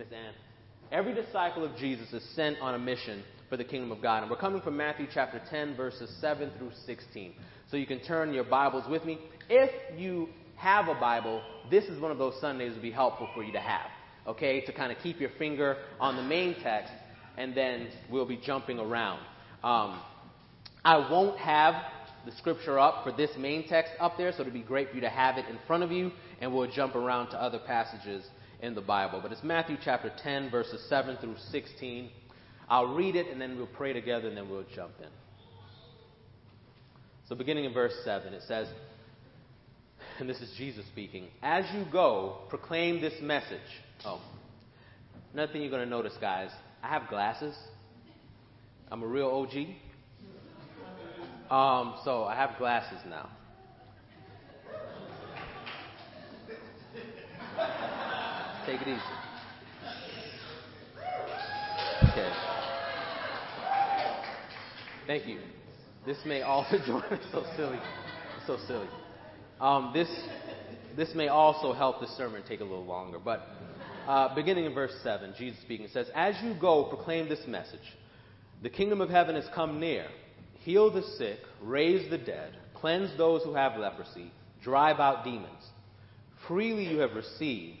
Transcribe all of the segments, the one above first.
Miss Ann. Every disciple of Jesus is sent on a mission for the kingdom of God. And we're coming from Matthew chapter 10, verses 7 through 16. So you can turn your Bibles with me. If you have a Bible, this is one of those Sundays would be helpful for you to have. Okay? To kind of keep your finger on the main text, and then we'll be jumping around. Um, I won't have the scripture up for this main text up there, so it'd be great for you to have it in front of you, and we'll jump around to other passages in the Bible. But it's Matthew chapter 10, verses 7 through 16. I'll read it, and then we'll pray together, and then we'll jump in. So, beginning in verse 7, it says, and this is Jesus speaking, As you go, proclaim this message. Oh, another thing you're going to notice, guys, I have glasses. I'm a real OG. Um, so I have glasses now. Take it easy. Okay. Thank you. This may also join. so silly. so silly. Um, this this may also help the sermon take a little longer. But uh, beginning in verse seven, Jesus speaking says, "As you go, proclaim this message: The kingdom of heaven has come near. Heal the sick, raise the dead, cleanse those who have leprosy, drive out demons. Freely you have received."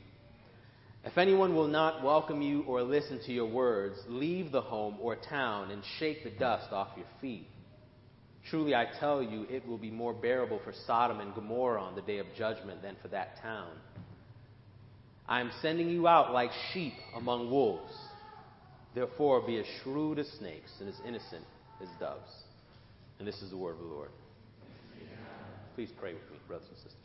If anyone will not welcome you or listen to your words, leave the home or town and shake the dust off your feet. Truly, I tell you, it will be more bearable for Sodom and Gomorrah on the day of judgment than for that town. I am sending you out like sheep among wolves. Therefore, be as shrewd as snakes and as innocent as doves. And this is the word of the Lord. Please pray with me, brothers and sisters.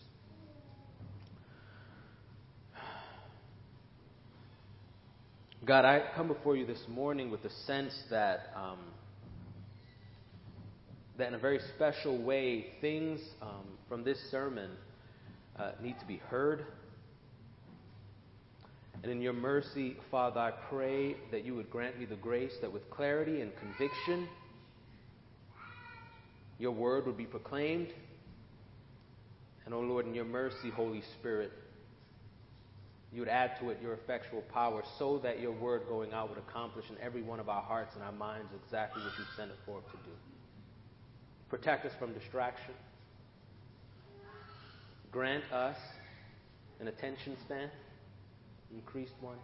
God, I come before you this morning with the sense that, um, that in a very special way, things um, from this sermon uh, need to be heard. And in your mercy, Father, I pray that you would grant me the grace that with clarity and conviction, your word would be proclaimed. And, O oh Lord, in your mercy, Holy Spirit, you would add to it your effectual power so that your word going out would accomplish in every one of our hearts and our minds exactly what you sent it forth to do. Protect us from distraction. Grant us an attention span, increased one.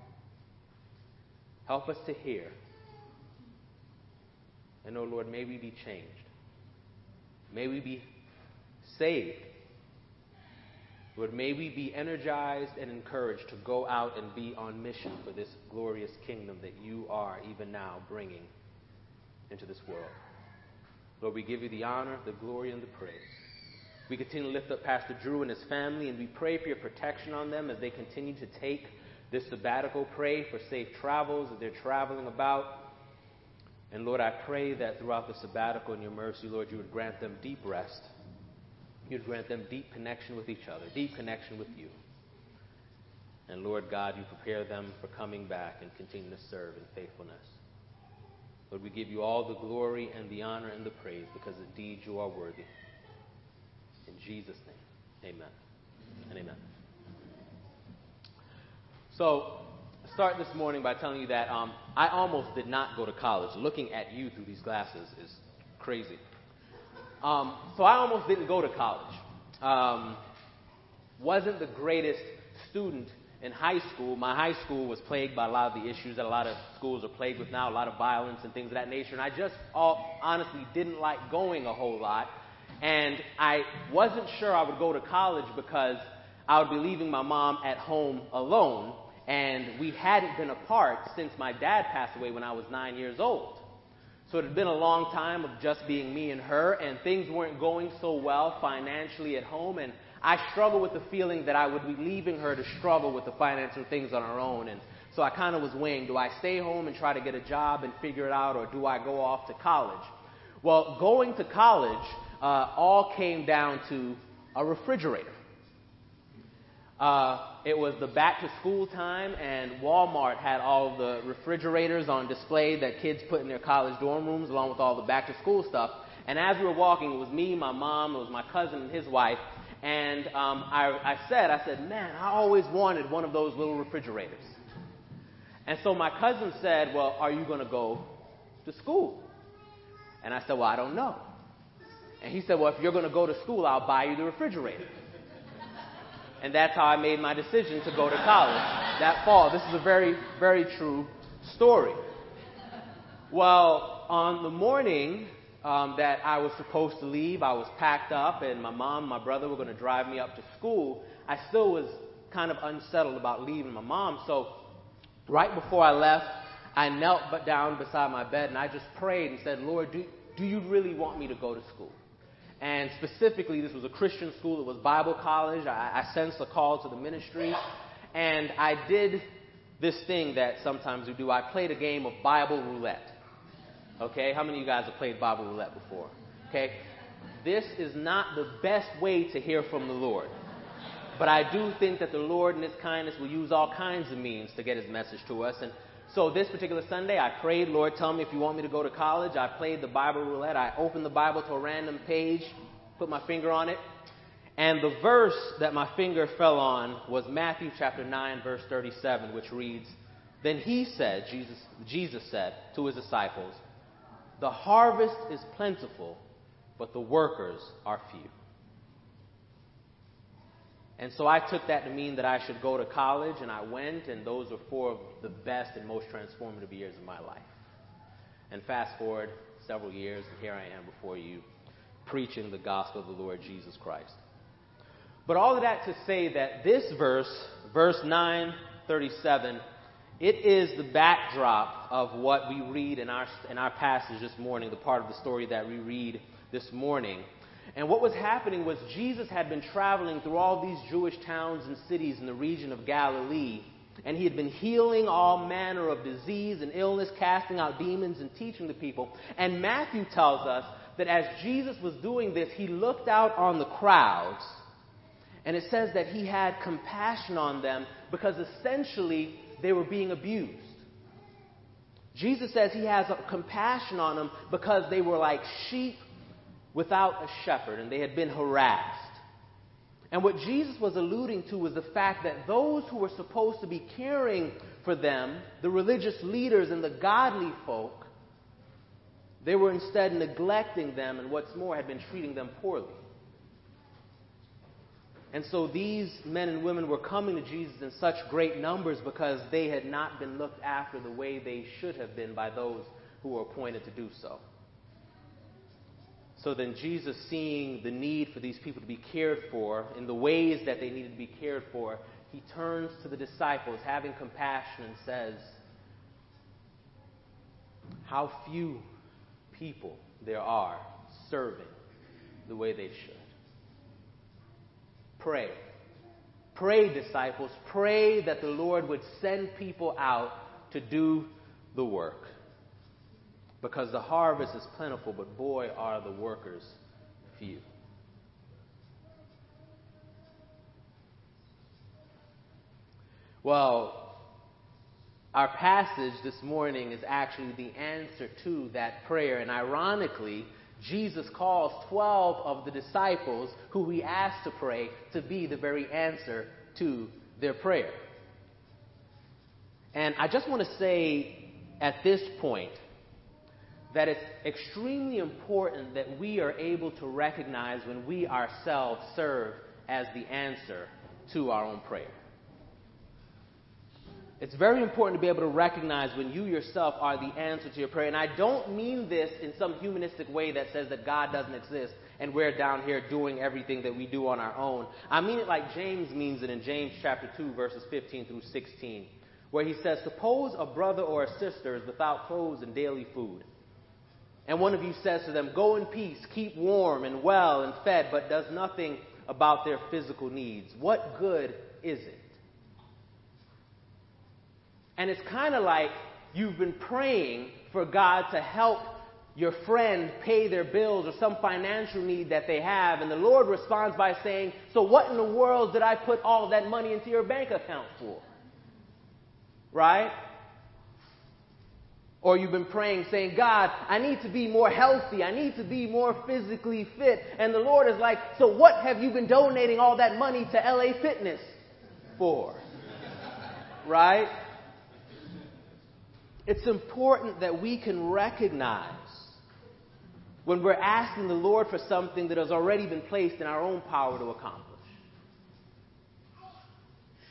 Help us to hear. And, oh Lord, may we be changed. May we be saved Lord, may we be energized and encouraged to go out and be on mission for this glorious kingdom that you are even now bringing into this world. Lord, we give you the honor, the glory, and the praise. We continue to lift up Pastor Drew and his family, and we pray for your protection on them as they continue to take this sabbatical. Pray for safe travels as they're traveling about. And Lord, I pray that throughout the sabbatical in your mercy, Lord, you would grant them deep rest You'd grant them deep connection with each other, deep connection with you. And Lord God, you prepare them for coming back and continue to serve in faithfulness. Lord, we give you all the glory and the honor and the praise because indeed you are worthy. In Jesus' name, amen and amen. So, start this morning by telling you that um, I almost did not go to college. Looking at you through these glasses is crazy. Um, so I almost didn't go to college. Um, wasn't the greatest student in high school. My high school was plagued by a lot of the issues that a lot of schools are plagued with now, a lot of violence and things of that nature. And I just all, honestly didn't like going a whole lot. And I wasn't sure I would go to college because I would be leaving my mom at home alone. And we hadn't been apart since my dad passed away when I was nine years old. So it had been a long time of just being me and her, and things weren't going so well financially at home. And I struggled with the feeling that I would be leaving her to struggle with the financial things on her own. And So I kind of was weighing, do I stay home and try to get a job and figure it out, or do I go off to college? Well, going to college uh, all came down to a refrigerator. Uh, it was the back to school time, and Walmart had all the refrigerators on display that kids put in their college dorm rooms, along with all the back to school stuff. And as we were walking, it was me, my mom, it was my cousin and his wife, and um, I, I said, I said, man, I always wanted one of those little refrigerators. And so my cousin said, well, are you going to go to school? And I said, well, I don't know. And he said, well, if you're going to go to school, I'll buy you the refrigerator. And that's how I made my decision to go to college that fall. This is a very, very true story. Well, on the morning um, that I was supposed to leave, I was packed up, and my mom and my brother were going to drive me up to school. I still was kind of unsettled about leaving my mom. So, right before I left, I knelt but down beside my bed and I just prayed and said, Lord, do, do you really want me to go to school? And specifically, this was a Christian school. It was Bible college. I, I sensed a call to the ministry. And I did this thing that sometimes we do. I played a game of Bible roulette. Okay? How many of you guys have played Bible roulette before? Okay? This is not the best way to hear from the Lord. But I do think that the Lord, in His kindness, will use all kinds of means to get His message to us. And so this particular Sunday, I prayed, Lord, tell me if you want me to go to college. I played the Bible roulette. I opened the Bible to a random page, put my finger on it. And the verse that my finger fell on was Matthew chapter 9, verse 37, which reads, Then he said, Jesus, Jesus said to his disciples, The harvest is plentiful, but the workers are few. And so I took that to mean that I should go to college, and I went, and those were four of the best and most transformative years of my life. And fast forward several years, and here I am before you, preaching the gospel of the Lord Jesus Christ. But all of that to say that this verse, verse 937, it is the backdrop of what we read in our, in our passage this morning, the part of the story that we read this morning. And what was happening was Jesus had been traveling through all these Jewish towns and cities in the region of Galilee, and he had been healing all manner of disease and illness, casting out demons, and teaching the people. And Matthew tells us that as Jesus was doing this, he looked out on the crowds, and it says that he had compassion on them because essentially they were being abused. Jesus says he has compassion on them because they were like sheep without a shepherd, and they had been harassed. And what Jesus was alluding to was the fact that those who were supposed to be caring for them, the religious leaders and the godly folk, they were instead neglecting them, and what's more, had been treating them poorly. And so these men and women were coming to Jesus in such great numbers because they had not been looked after the way they should have been by those who were appointed to do so. So then, Jesus, seeing the need for these people to be cared for in the ways that they needed to be cared for, he turns to the disciples, having compassion, and says, How few people there are serving the way they should. Pray. Pray, disciples. Pray that the Lord would send people out to do the work because the harvest is plentiful, but boy, are the workers few. Well, our passage this morning is actually the answer to that prayer, and ironically, Jesus calls 12 of the disciples who he asked to pray to be the very answer to their prayer. And I just want to say at this point that it's extremely important that we are able to recognize when we ourselves serve as the answer to our own prayer. It's very important to be able to recognize when you yourself are the answer to your prayer. And I don't mean this in some humanistic way that says that God doesn't exist and we're down here doing everything that we do on our own. I mean it like James means it in James chapter 2, verses 15 through 16, where he says, Suppose a brother or a sister is without clothes and daily food and one of you says to them, Go in peace, keep warm and well and fed, but does nothing about their physical needs. What good is it? And it's kind of like you've been praying for God to help your friend pay their bills or some financial need that they have, and the Lord responds by saying, So what in the world did I put all that money into your bank account for? Right? Or you've been praying saying, God, I need to be more healthy. I need to be more physically fit. And the Lord is like, so what have you been donating all that money to LA Fitness for? right? It's important that we can recognize when we're asking the Lord for something that has already been placed in our own power to accomplish.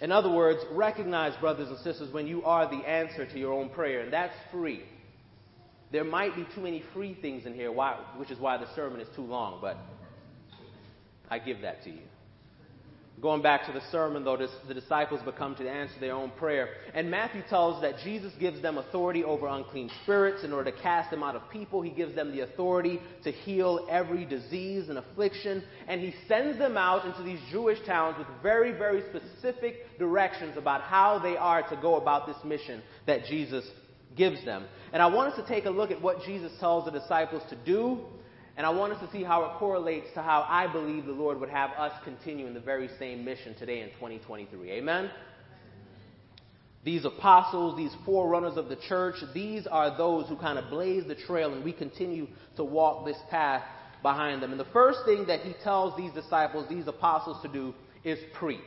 In other words, recognize, brothers and sisters, when you are the answer to your own prayer, and that's free. There might be too many free things in here, which is why the sermon is too long, but I give that to you. Going back to the sermon, though, the disciples become to answer their own prayer. And Matthew tells that Jesus gives them authority over unclean spirits in order to cast them out of people. He gives them the authority to heal every disease and affliction. And he sends them out into these Jewish towns with very, very specific directions about how they are to go about this mission that Jesus gives them. And I want us to take a look at what Jesus tells the disciples to do and I want us to see how it correlates to how I believe the Lord would have us continue in the very same mission today in 2023. Amen? These apostles, these forerunners of the church, these are those who kind of blaze the trail, and we continue to walk this path behind them. And the first thing that he tells these disciples, these apostles to do, is preach.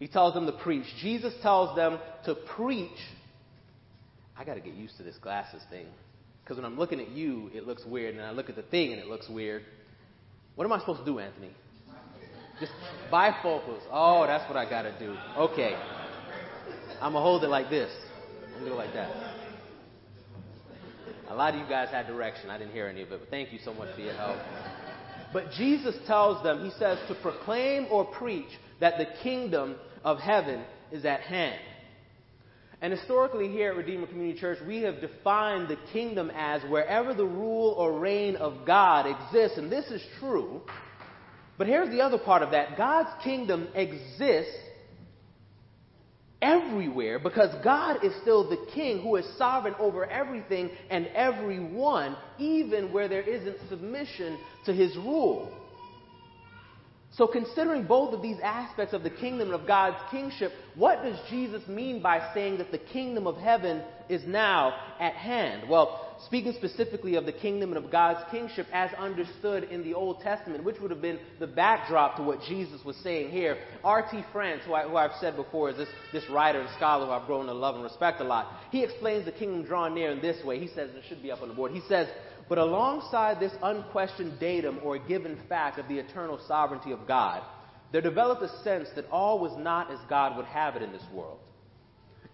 He tells them to preach. Jesus tells them to preach. I got to get used to this glasses thing. Because when I'm looking at you, it looks weird, and I look at the thing and it looks weird. What am I supposed to do, Anthony? Just bifocals. Oh, that's what I got to do. Okay. I'm going to hold it like this. I'm going to go like that. A lot of you guys had direction. I didn't hear any of it, but thank you so much for your help. But Jesus tells them, He says, to proclaim or preach that the kingdom of heaven is at hand. And historically, here at Redeemer Community Church, we have defined the kingdom as wherever the rule or reign of God exists, and this is true. But here's the other part of that God's kingdom exists everywhere because God is still the king who is sovereign over everything and everyone, even where there isn't submission to his rule. So, considering both of these aspects of the kingdom and of God's kingship, what does Jesus mean by saying that the kingdom of heaven is now at hand? Well, speaking specifically of the kingdom and of God's kingship as understood in the Old Testament, which would have been the backdrop to what Jesus was saying here, R.T. France, who, I, have said before is this, this writer and scholar who I've grown to love and respect a lot, he explains the kingdom drawing near in this way. He says, it should be up on the board. He says, but alongside this unquestioned datum or given fact of the eternal sovereignty of God, there developed a sense that all was not as God would have it in this world.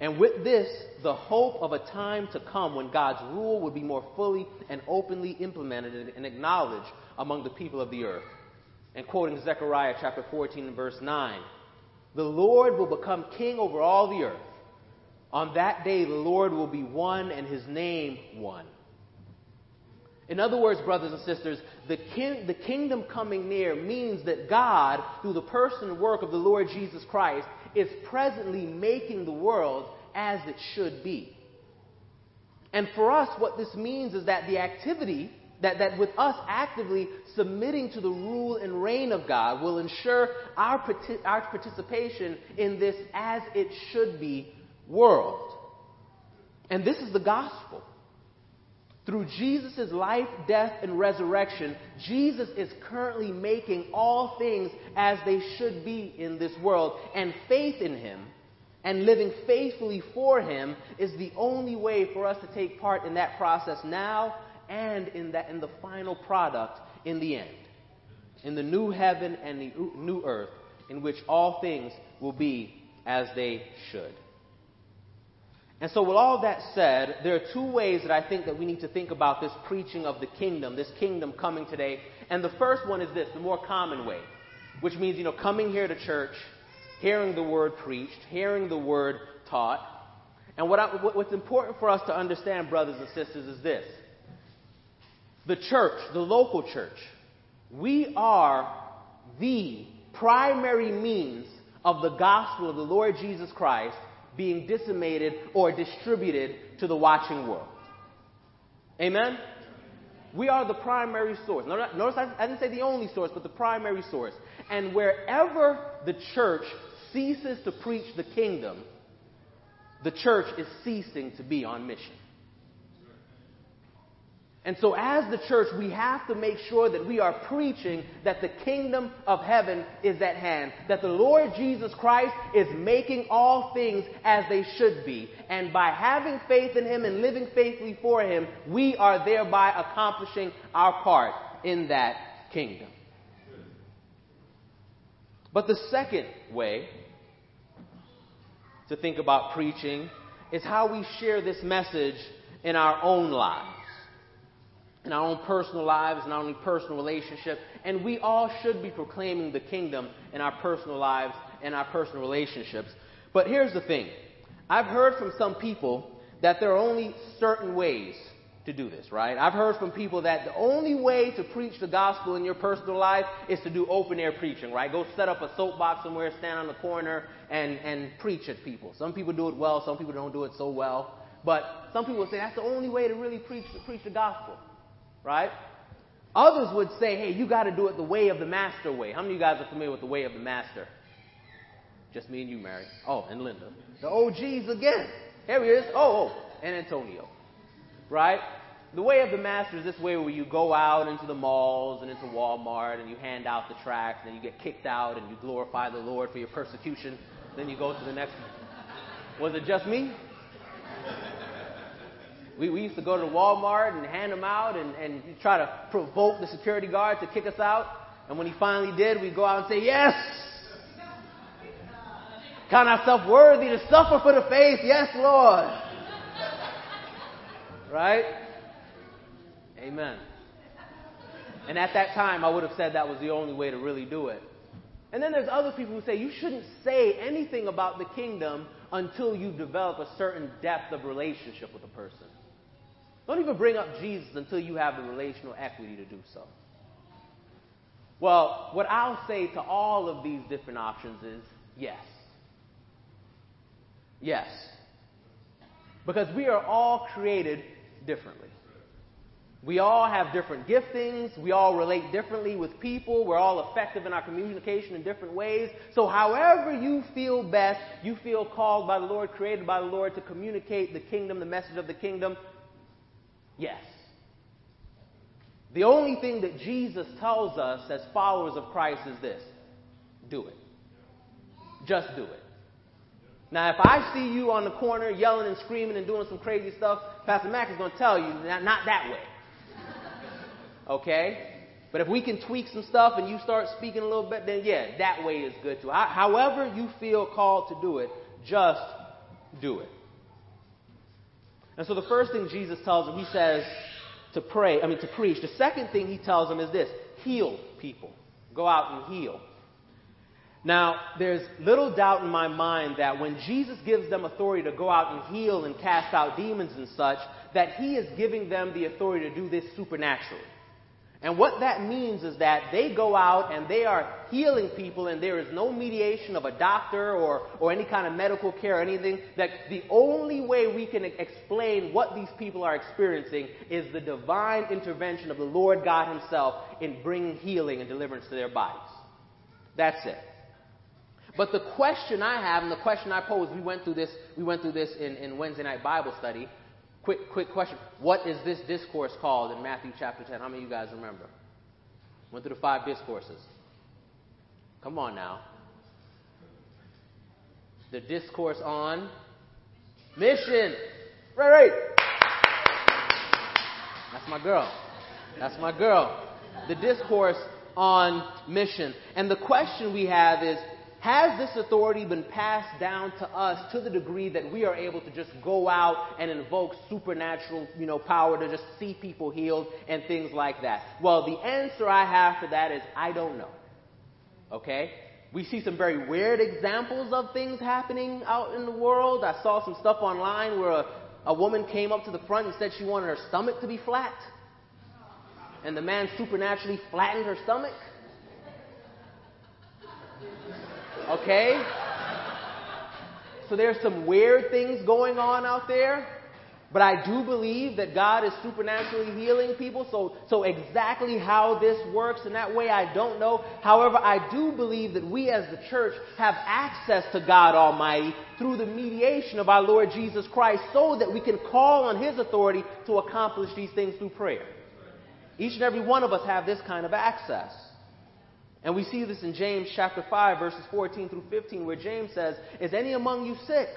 And with this, the hope of a time to come when God's rule would be more fully and openly implemented and acknowledged among the people of the earth. And quoting Zechariah chapter 14 and verse 9, the Lord will become king over all the earth. On that day, the Lord will be one and his name one. In other words, brothers and sisters, the, the kingdom coming near means that God, through the person and work of the Lord Jesus Christ, is presently making the world as it should be. And for us, what this means is that the activity, that, that with us actively submitting to the rule and reign of God, will ensure our, our participation in this as it should be world. And this is the gospel. Through Jesus' life, death, and resurrection, Jesus is currently making all things as they should be in this world. And faith in Him and living faithfully for Him is the only way for us to take part in that process now and in, that, in the final product in the end. In the new heaven and the new earth, in which all things will be as they should. And so, with all that said, there are two ways that I think that we need to think about this preaching of the kingdom, this kingdom coming today. And the first one is this, the more common way, which means, you know, coming here to church, hearing the word preached, hearing the word taught. And what I, what's important for us to understand, brothers and sisters, is this. The church, the local church, we are the primary means of the gospel of the Lord Jesus Christ being disseminated or distributed to the watching world. Amen? We are the primary source. Notice I didn't say the only source, but the primary source. And wherever the church ceases to preach the kingdom, the church is ceasing to be on mission. And so, as the church, we have to make sure that we are preaching that the kingdom of heaven is at hand, that the Lord Jesus Christ is making all things as they should be. And by having faith in Him and living faithfully for Him, we are thereby accomplishing our part in that kingdom. But the second way to think about preaching is how we share this message in our own lives in our own personal lives, in our own personal relationship. And we all should be proclaiming the kingdom in our personal lives and our personal relationships. But here's the thing I've heard from some people that there are only certain ways to do this, right? I've heard from people that the only way to preach the gospel in your personal life is to do open air preaching, right? Go set up a soapbox somewhere, stand on the corner, and, and preach at people. Some people do it well, some people don't do it so well. But some people say that's the only way to really preach, preach the gospel right? Others would say, hey, you got to do it the way of the master way. How many of you guys are familiar with the way of the master? Just me and you, Mary. Oh, and Linda. The OGs again. Here he is. Oh, oh, and Antonio. Right? The way of the master is this way where you go out into the malls and into Walmart and you hand out the tracts and you get kicked out and you glorify the Lord for your persecution. Then you go to the next. Was it just me? We, we used to go to Walmart and hand them out and, and try to provoke the security guard to kick us out. And when he finally did, we'd go out and say, Yes! Count ourselves worthy to suffer for the faith. Yes, Lord. Right? Amen. And at that time, I would have said that was the only way to really do it. And then there's other people who say you shouldn't say anything about the kingdom until you develop a certain depth of relationship with a person. Don't even bring up Jesus until you have the relational equity to do so. Well, what I'll say to all of these different options is yes. Yes. Because we are all created differently. We all have different giftings. We all relate differently with people. We're all effective in our communication in different ways. So, however you feel best, you feel called by the Lord, created by the Lord to communicate the kingdom, the message of the kingdom, Yes. The only thing that Jesus tells us as followers of Christ is this do it. Just do it. Now, if I see you on the corner yelling and screaming and doing some crazy stuff, Pastor Mac is going to tell you not, not that way. Okay? But if we can tweak some stuff and you start speaking a little bit, then yeah, that way is good too. However, you feel called to do it, just do it. And so the first thing Jesus tells them, he says to pray, I mean to preach. The second thing he tells them is this heal people. Go out and heal. Now, there's little doubt in my mind that when Jesus gives them authority to go out and heal and cast out demons and such, that he is giving them the authority to do this supernaturally. And what that means is that they go out and they are healing people, and there is no mediation of a doctor or, or any kind of medical care or anything. That the only way we can explain what these people are experiencing is the divine intervention of the Lord God Himself in bringing healing and deliverance to their bodies. That's it. But the question I have, and the question I pose, we went through this, we went through this in, in Wednesday night Bible study. Quick, quick question. What is this discourse called in Matthew chapter 10? How many of you guys remember? Went through the five discourses. Come on now. The discourse on mission. Right, right. That's my girl. That's my girl. The discourse on mission. And the question we have is has this authority been passed down to us to the degree that we are able to just go out and invoke supernatural, you know, power to just see people healed and things like that? Well, the answer I have for that is I don't know. Okay? We see some very weird examples of things happening out in the world. I saw some stuff online where a, a woman came up to the front and said she wanted her stomach to be flat. And the man supernaturally flattened her stomach. Okay? so there's some weird things going on out there. But I do believe that God is supernaturally healing people. So, so exactly how this works in that way, I don't know. However, I do believe that we as the church have access to God Almighty through the mediation of our Lord Jesus Christ so that we can call on His authority to accomplish these things through prayer. Each and every one of us have this kind of access. And we see this in James chapter 5 verses 14 through 15 where James says, Is any among you sick?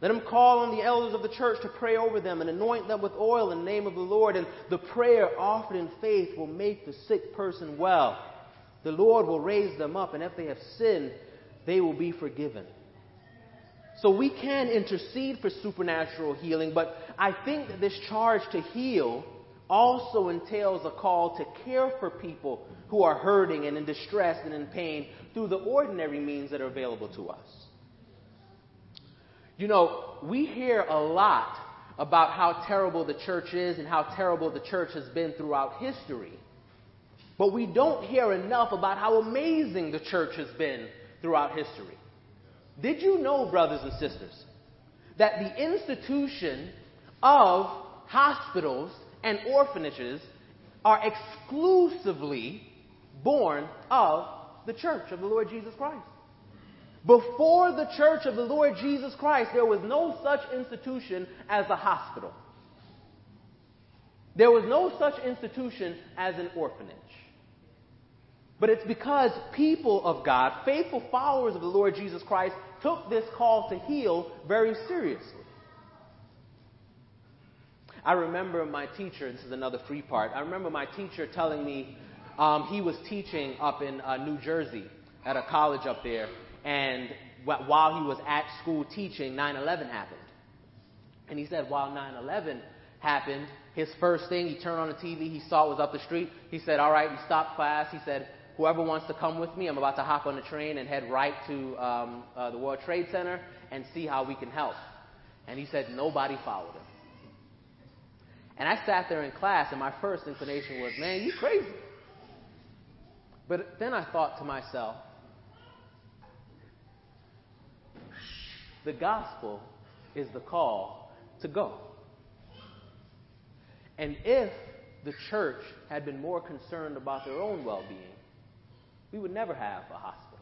Let him call on the elders of the church to pray over them and anoint them with oil in the name of the Lord. And the prayer offered in faith will make the sick person well. The Lord will raise them up, and if they have sinned, they will be forgiven. So we can intercede for supernatural healing, but I think that this charge to heal also entails a call to care for people who are hurting and in distress and in pain through the ordinary means that are available to us. You know, we hear a lot about how terrible the church is and how terrible the church has been throughout history. But we don't hear enough about how amazing the church has been throughout history. Did you know, brothers and sisters, that the institution of hospitals and orphanages are exclusively born of the church of the Lord Jesus Christ? Before the church of the Lord Jesus Christ, there was no such institution as a hospital. There was no such institution as an orphanage. But it's because people of God, faithful followers of the Lord Jesus Christ, took this call to heal very seriously. I remember my teacher, this is another free part. I remember my teacher telling me um, he was teaching up in uh, New Jersey at a college up there, and while he was at school teaching, 9 11 happened. And he said, while 9 11 happened, his first thing, he turned on the TV, he saw it was up the street. He said, All right, he stopped class. He said, Whoever wants to come with me, I'm about to hop on the train and head right to um, uh, the World Trade Center and see how we can help. And he said, Nobody followed him. And I sat there in class, and my first inclination was, Man, you crazy. But then I thought to myself, The gospel is the call to go. And if the church had been more concerned about their own well being, we would never have a hospital.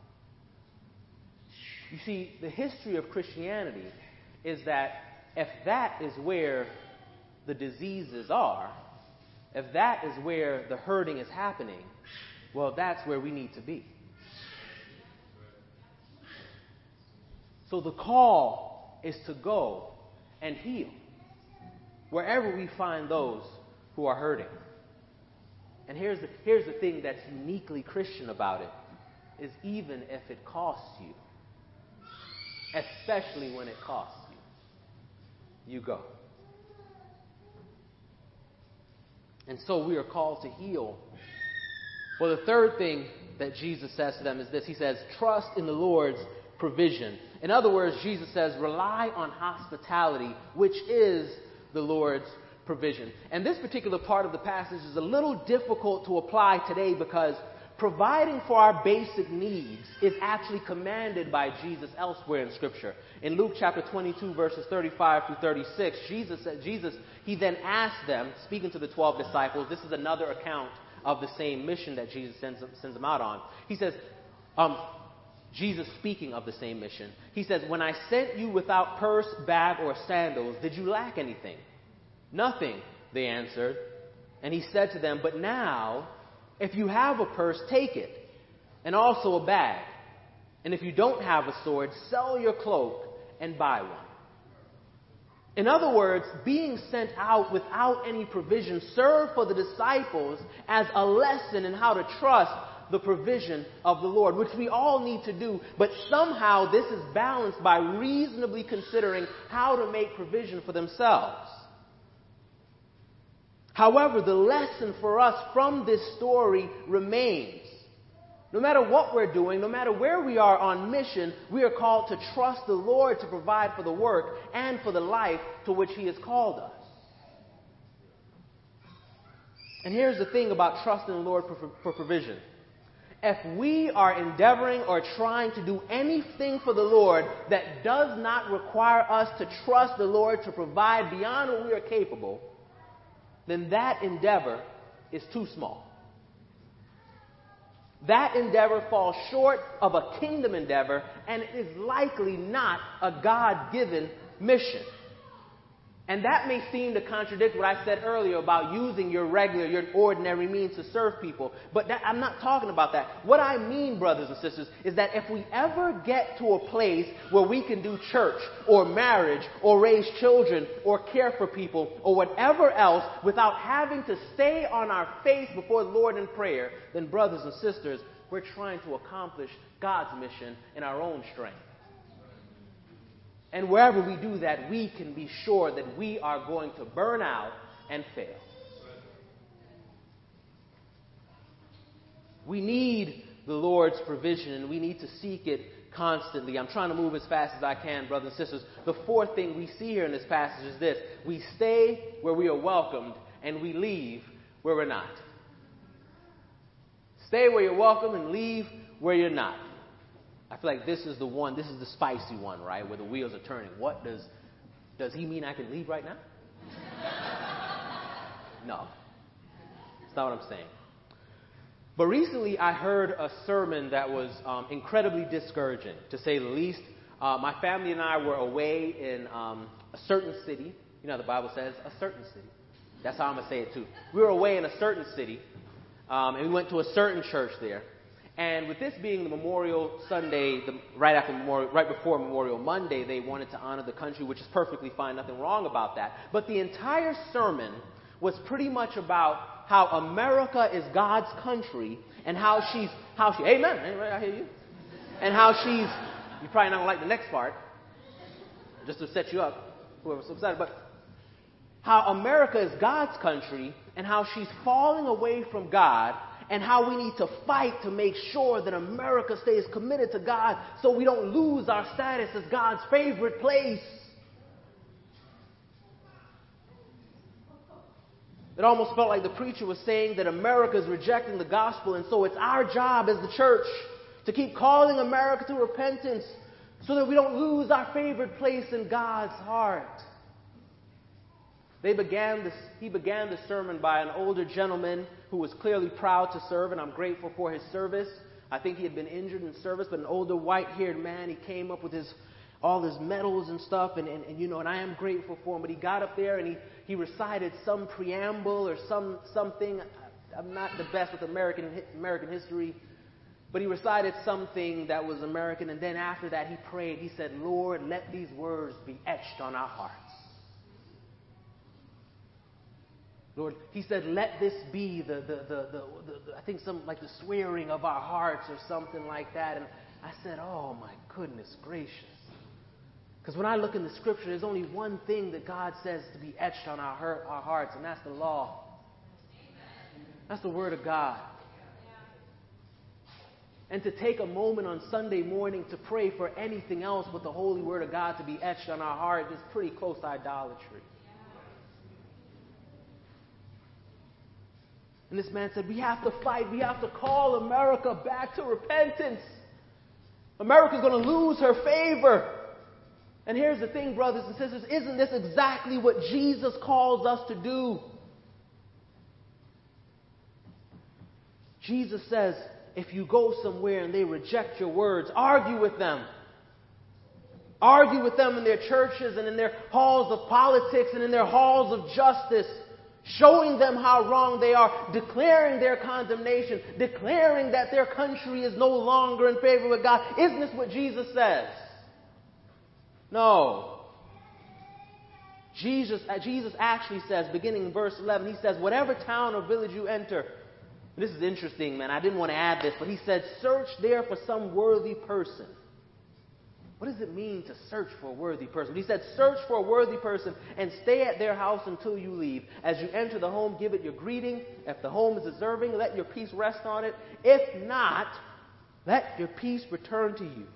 You see, the history of Christianity is that if that is where the diseases are, if that is where the hurting is happening, well, that's where we need to be. So the call is to go and heal wherever we find those who are hurting. And here's the, here's the thing that's uniquely Christian about it is even if it costs you, especially when it costs you, you go. And so we are called to heal. Well, the third thing that Jesus says to them is this He says, Trust in the Lord's provision. In other words, Jesus says, rely on hospitality, which is the Lord's provision. And this particular part of the passage is a little difficult to apply today because providing for our basic needs is actually commanded by Jesus elsewhere in Scripture. In Luke chapter 22, verses 35 through 36, Jesus, Jesus, he then asked them, speaking to the 12 disciples, this is another account of the same mission that Jesus sends, sends them out on. He says, um, Jesus speaking of the same mission. He says, When I sent you without purse, bag, or sandals, did you lack anything? Nothing, they answered. And he said to them, But now, if you have a purse, take it, and also a bag. And if you don't have a sword, sell your cloak and buy one. In other words, being sent out without any provision served for the disciples as a lesson in how to trust the provision of the Lord, which we all need to do, but somehow this is balanced by reasonably considering how to make provision for themselves. However, the lesson for us from this story remains. No matter what we're doing, no matter where we are on mission, we are called to trust the Lord to provide for the work and for the life to which He has called us. And here's the thing about trusting the Lord for, for, provision if we are endeavoring or trying to do anything for the Lord that does not require us to trust the Lord to provide beyond what we are capable, then that endeavor is too small. That endeavor falls short of a kingdom endeavor and it is likely not a God given mission. And that may seem to contradict what I said earlier about using your regular, your ordinary means to serve people. But that, I'm not talking about that. What I mean, brothers and sisters, is that if we ever get to a place where we can do church or marriage or raise children or care for people or whatever else without having to stay on our face before the Lord in prayer, then, brothers and sisters, we're trying to accomplish God's mission in our own strength. And wherever we do that, we can be sure that we are going to burn out and fail. We need the Lord's provision and we need to seek it constantly. I'm trying to move as fast as I can, brothers and sisters. The fourth thing we see here in this passage is this we stay where we are welcomed and we leave where we're not. Stay where you're welcome and leave where you're not. I feel like this is the one, this is the spicy one, right? Where the wheels are turning. What does does he mean I can leave right now? no. It's not what I'm saying. But recently I heard a sermon that was um, incredibly discouraging, to say the least. Uh, my family and I were away in um, a certain city. You know, the Bible says a certain city. That's how I'm going to say it too. We were away in a certain city, um, and we went to a certain church there. And with this being the Memorial Sunday, the, right after Memorial, right before Memorial Monday, they wanted to honor the country, which is perfectly fine, nothing wrong about that. But the entire sermon was pretty much about how America is God's country and how she's how she Amen. I hear you. And how she's you're probably not gonna like the next part, just to set you up, whoever's excited, but how America is God's country and how she's falling away from God and how we need to fight to make sure that America stays committed to God so we don't lose our status as God's favorite place. It almost felt like the preacher was saying that America is rejecting the gospel, and so it's our job as the church to keep calling America to repentance so that we don't lose our favorite place in God's heart. They began this, he began the sermon by an older gentleman who was clearly proud to serve, and I'm grateful for his service. I think he had been injured in service, but an older white haired man, he came up with his all his medals and stuff, and, and, and, you know, and I am grateful for him. But he got up there and he, he recited some preamble or some something. I'm not the best with American American history, but he recited something that was American, and then after that he prayed. He said, "Lord, let these words be etched on our hearts." Lord, he said, let this be the, the, the, the, I think some like the swearing of our hearts or something like that. And I said, oh my goodness gracious. Because when I look in the scripture, there's only one thing that God says to be etched on our, our hearts, and that's the law. That's the word of God. And to take a moment on Sunday morning to pray for anything else but the holy word of God to be etched on our heart is pretty close to idolatry. And this man said, We have to fight. We have to call America back to repentance. America's going to lose her favor. And here's the thing, brothers and sisters isn't this exactly what Jesus calls us to do? Jesus says, if you go somewhere and they reject your words, argue with them. Argue with them in their churches and in their halls of politics and in their halls of justice showing them how wrong they are, declaring their condemnation, declaring that their country is no longer in favor with God. Isn't this what Jesus says? No. Jesus, uh, Jesus actually says, beginning in verse 11, he says, whatever town or village you enter, this is interesting, man. I didn't want to add this, but he said, search there for some worthy person what does it mean to search for a worthy person? He said, Search for a worthy person and stay at their house until you leave. As you enter the home, give it your greeting. If the home is deserving, let your peace rest on it. If not, let your peace return to you.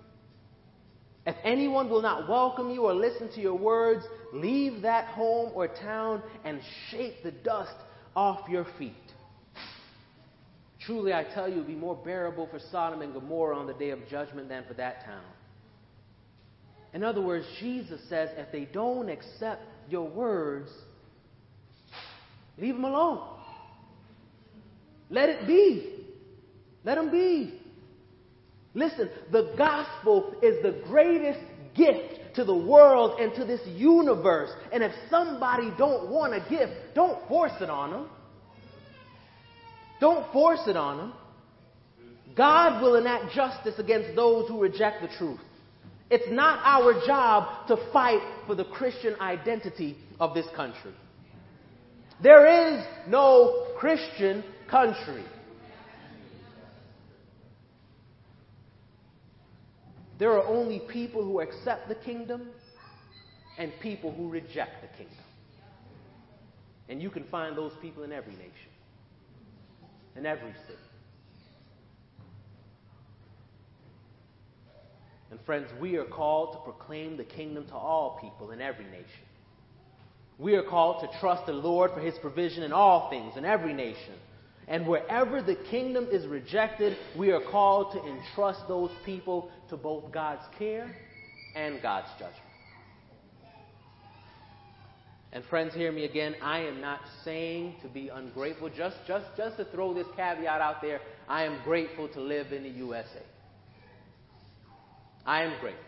If anyone will not welcome you or listen to your words, leave that home or town and shake the dust off your feet. Truly, I tell you, it will be more bearable for Sodom and Gomorrah on the day of judgment than for that town. In other words, Jesus says if they don't accept your words, leave them alone. Let it be. Let them be. Listen, the gospel is the greatest gift to the world and to this universe. And if somebody don't want a gift, don't force it on them. Don't force it on them. God will enact justice against those who reject the truth. It's not our job to fight for the Christian identity of this country. There is no Christian country. There are only people who accept the kingdom and people who reject the kingdom. And you can find those people in every nation in every city. And friends, we are called to proclaim the kingdom to all people in every nation. We are called to trust the Lord for his provision in all things, in every nation. And wherever the kingdom is rejected, we are called to entrust those people to both God's care and God's judgment. And friends, hear me again. I am not saying to be ungrateful. Just, just, just to throw this caveat out there, I am grateful to live in the USA. I am grateful.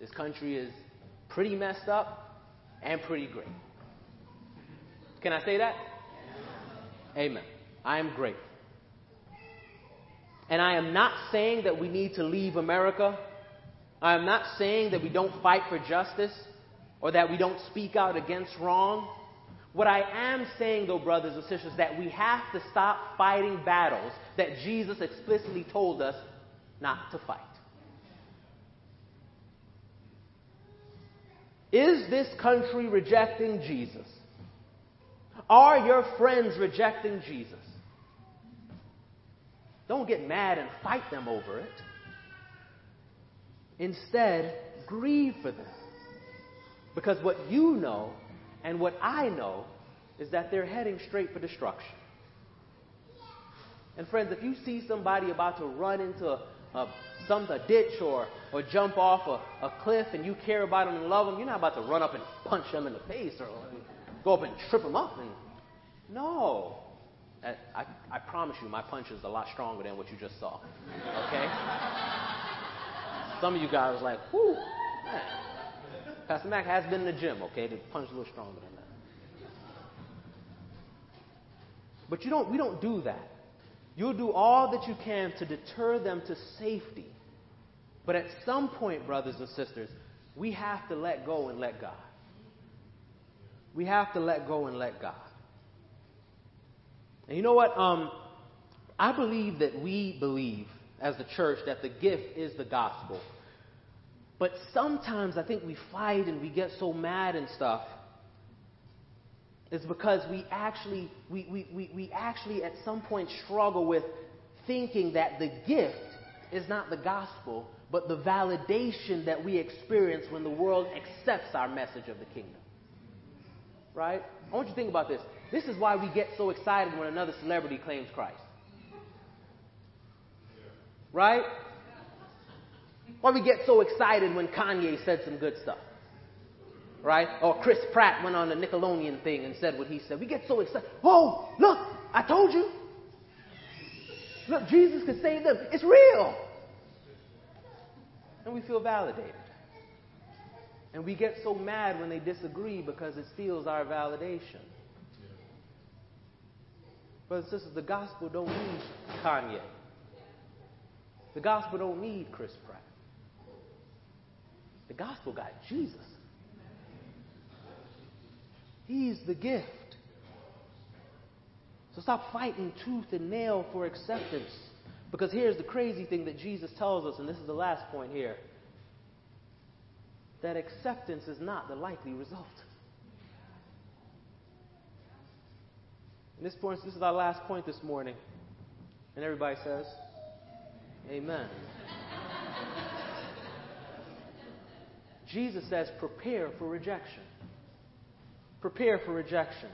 This country is pretty messed up and pretty great. Can I say that? Amen. I am grateful. And I am not saying that we need to leave America. I am not saying that we don't fight for justice or that we don't speak out against wrong. What I am saying, though, brothers and sisters, that we have to stop fighting battles that Jesus explicitly told us not to fight. Is this country rejecting Jesus? Are your friends rejecting Jesus? Don't get mad and fight them over it. Instead, grieve for them. Because what you know and what I know is that they're heading straight for destruction. And friends, if you see somebody about to run into a, a some a ditch or or jump off a, a cliff and you care about them and love them, you're not about to run up and punch them in the face or go up and trip them up. And no, I, I, I promise you, my punch is a lot stronger than what you just saw. Okay. Some of you guys are like, whoo, man. Pastor Mac has been in the gym, okay? The punch a little stronger than that. But you don't, we don't do that. You'll do all that you can to deter them to safety. But at some point, brothers and sisters, we have to let go and let God. We have to let go and let God. And you know what? Um, I believe that we believe as the church that the gift is the gospel. But sometimes I think we fight and we get so mad and stuff. It's because we actually, we, we, we, we actually at some point struggle with thinking that the gift is not the gospel, but the validation that we experience when the world accepts our message of the kingdom. Right? I want you to think about this. This is why we get so excited when another celebrity claims Christ. Right? Why we get so excited when Kanye said some good stuff. Right? Or Chris Pratt went on the Nickelodeon thing and said what he said. We get so excited. Oh, look, I told you. Look, Jesus can save them. It's real. And we feel validated. And we get so mad when they disagree because it steals our validation. Brothers and sisters, the gospel don't need Kanye. The gospel don't need Chris Pratt. The gospel got Jesus. He's the gift. So stop fighting tooth and nail for acceptance. Because here's the crazy thing that Jesus tells us, and this is the last point here that acceptance is not the likely result. And this point, this is our last point this morning. And everybody says, Amen. Jesus says, prepare for rejection. Prepare for rejection.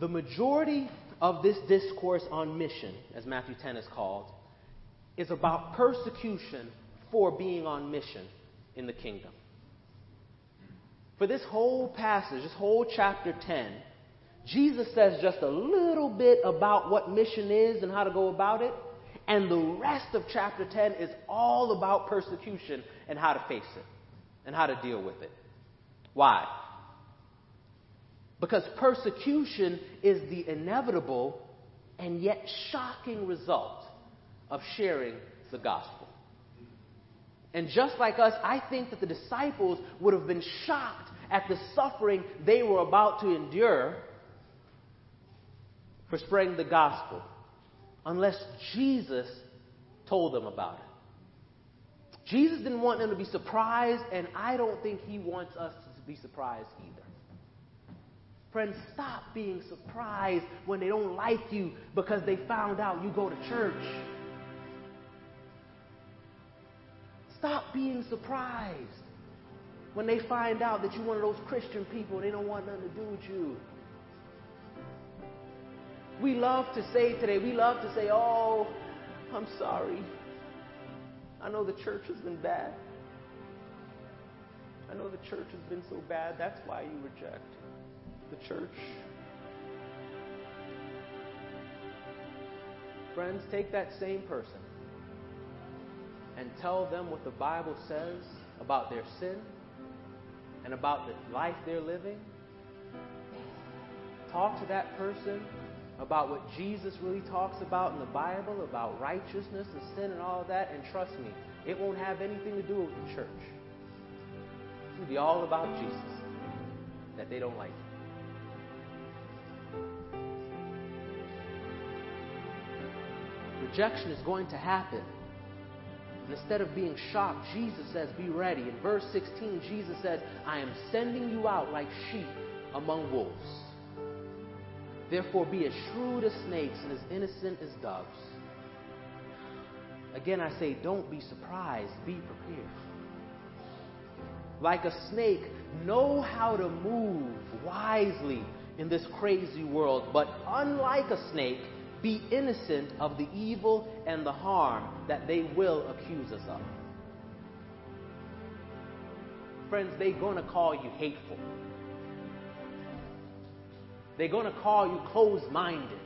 The majority of this discourse on mission, as Matthew 10 is called, is about persecution for being on mission in the kingdom. For this whole passage, this whole chapter 10, Jesus says just a little bit about what mission is and how to go about it, and the rest of chapter 10 is all about persecution and how to face it and how to deal with it. Why? Because persecution is the inevitable and yet shocking result of sharing the gospel. And just like us, I think that the disciples would have been shocked at the suffering they were about to endure for spreading the gospel unless Jesus told them about it. Jesus didn't want them to be surprised, and I don't think he wants us to be surprised either. Friends, stop being surprised when they don't like you because they found out you go to church. Stop being surprised when they find out that you're one of those Christian people they don't want nothing to do with you. We love to say today, we love to say, oh, I'm sorry. I know the church has been bad. I know the church has been so bad. That's why you reject the church. Friends, take that same person and tell them what the Bible says about their sin and about the life they're living. Talk to that person about what Jesus really talks about in the Bible, about righteousness and sin and all of that, and trust me, it won't have anything to do with the church. It'll be all about Jesus, that they don't like. Rejection is going to happen. And instead of being shocked, Jesus says, Be ready. In verse 16, Jesus says, I am sending you out like sheep among wolves. Therefore, be as shrewd as snakes and as innocent as doves. Again, I say, don't be surprised, be prepared. Like a snake, know how to move wisely in this crazy world. But unlike a snake, be innocent of the evil and the harm that they will accuse us of. Friends, they're going to call you hateful. They're going to call you closed minded.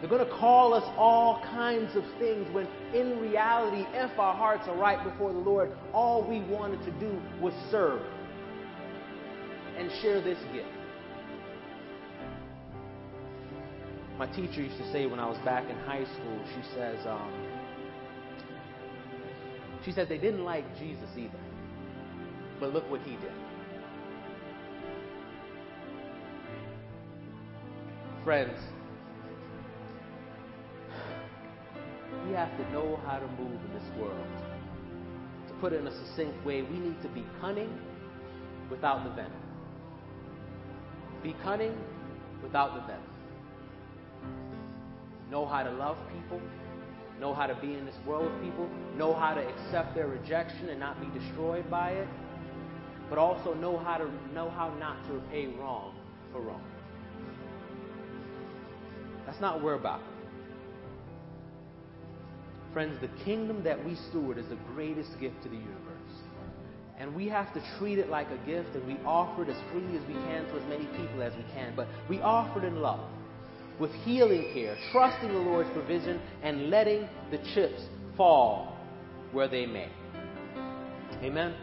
They're going to call us all kinds of things when in reality, if our hearts are right before the Lord, all we wanted to do was serve and share this gift. My teacher used to say when I was back in high school, she says, um, she said they didn't like Jesus either. But look what he did. Friends, we have to know how to move in this world. To put it in a succinct way, we need to be cunning without the venom. Be cunning without the venom know how to love people, know how to be in this world with people, know how to accept their rejection and not be destroyed by it, but also know how to know how not to repay wrong for wrong. That's not what we're about. Friends, the kingdom that we steward is the greatest gift to the universe. And we have to treat it like a gift and we offer it as freely as we can to as many people as we can. But we offer it in love with healing care, trusting the Lord's provision, and letting the chips fall where they may. Amen.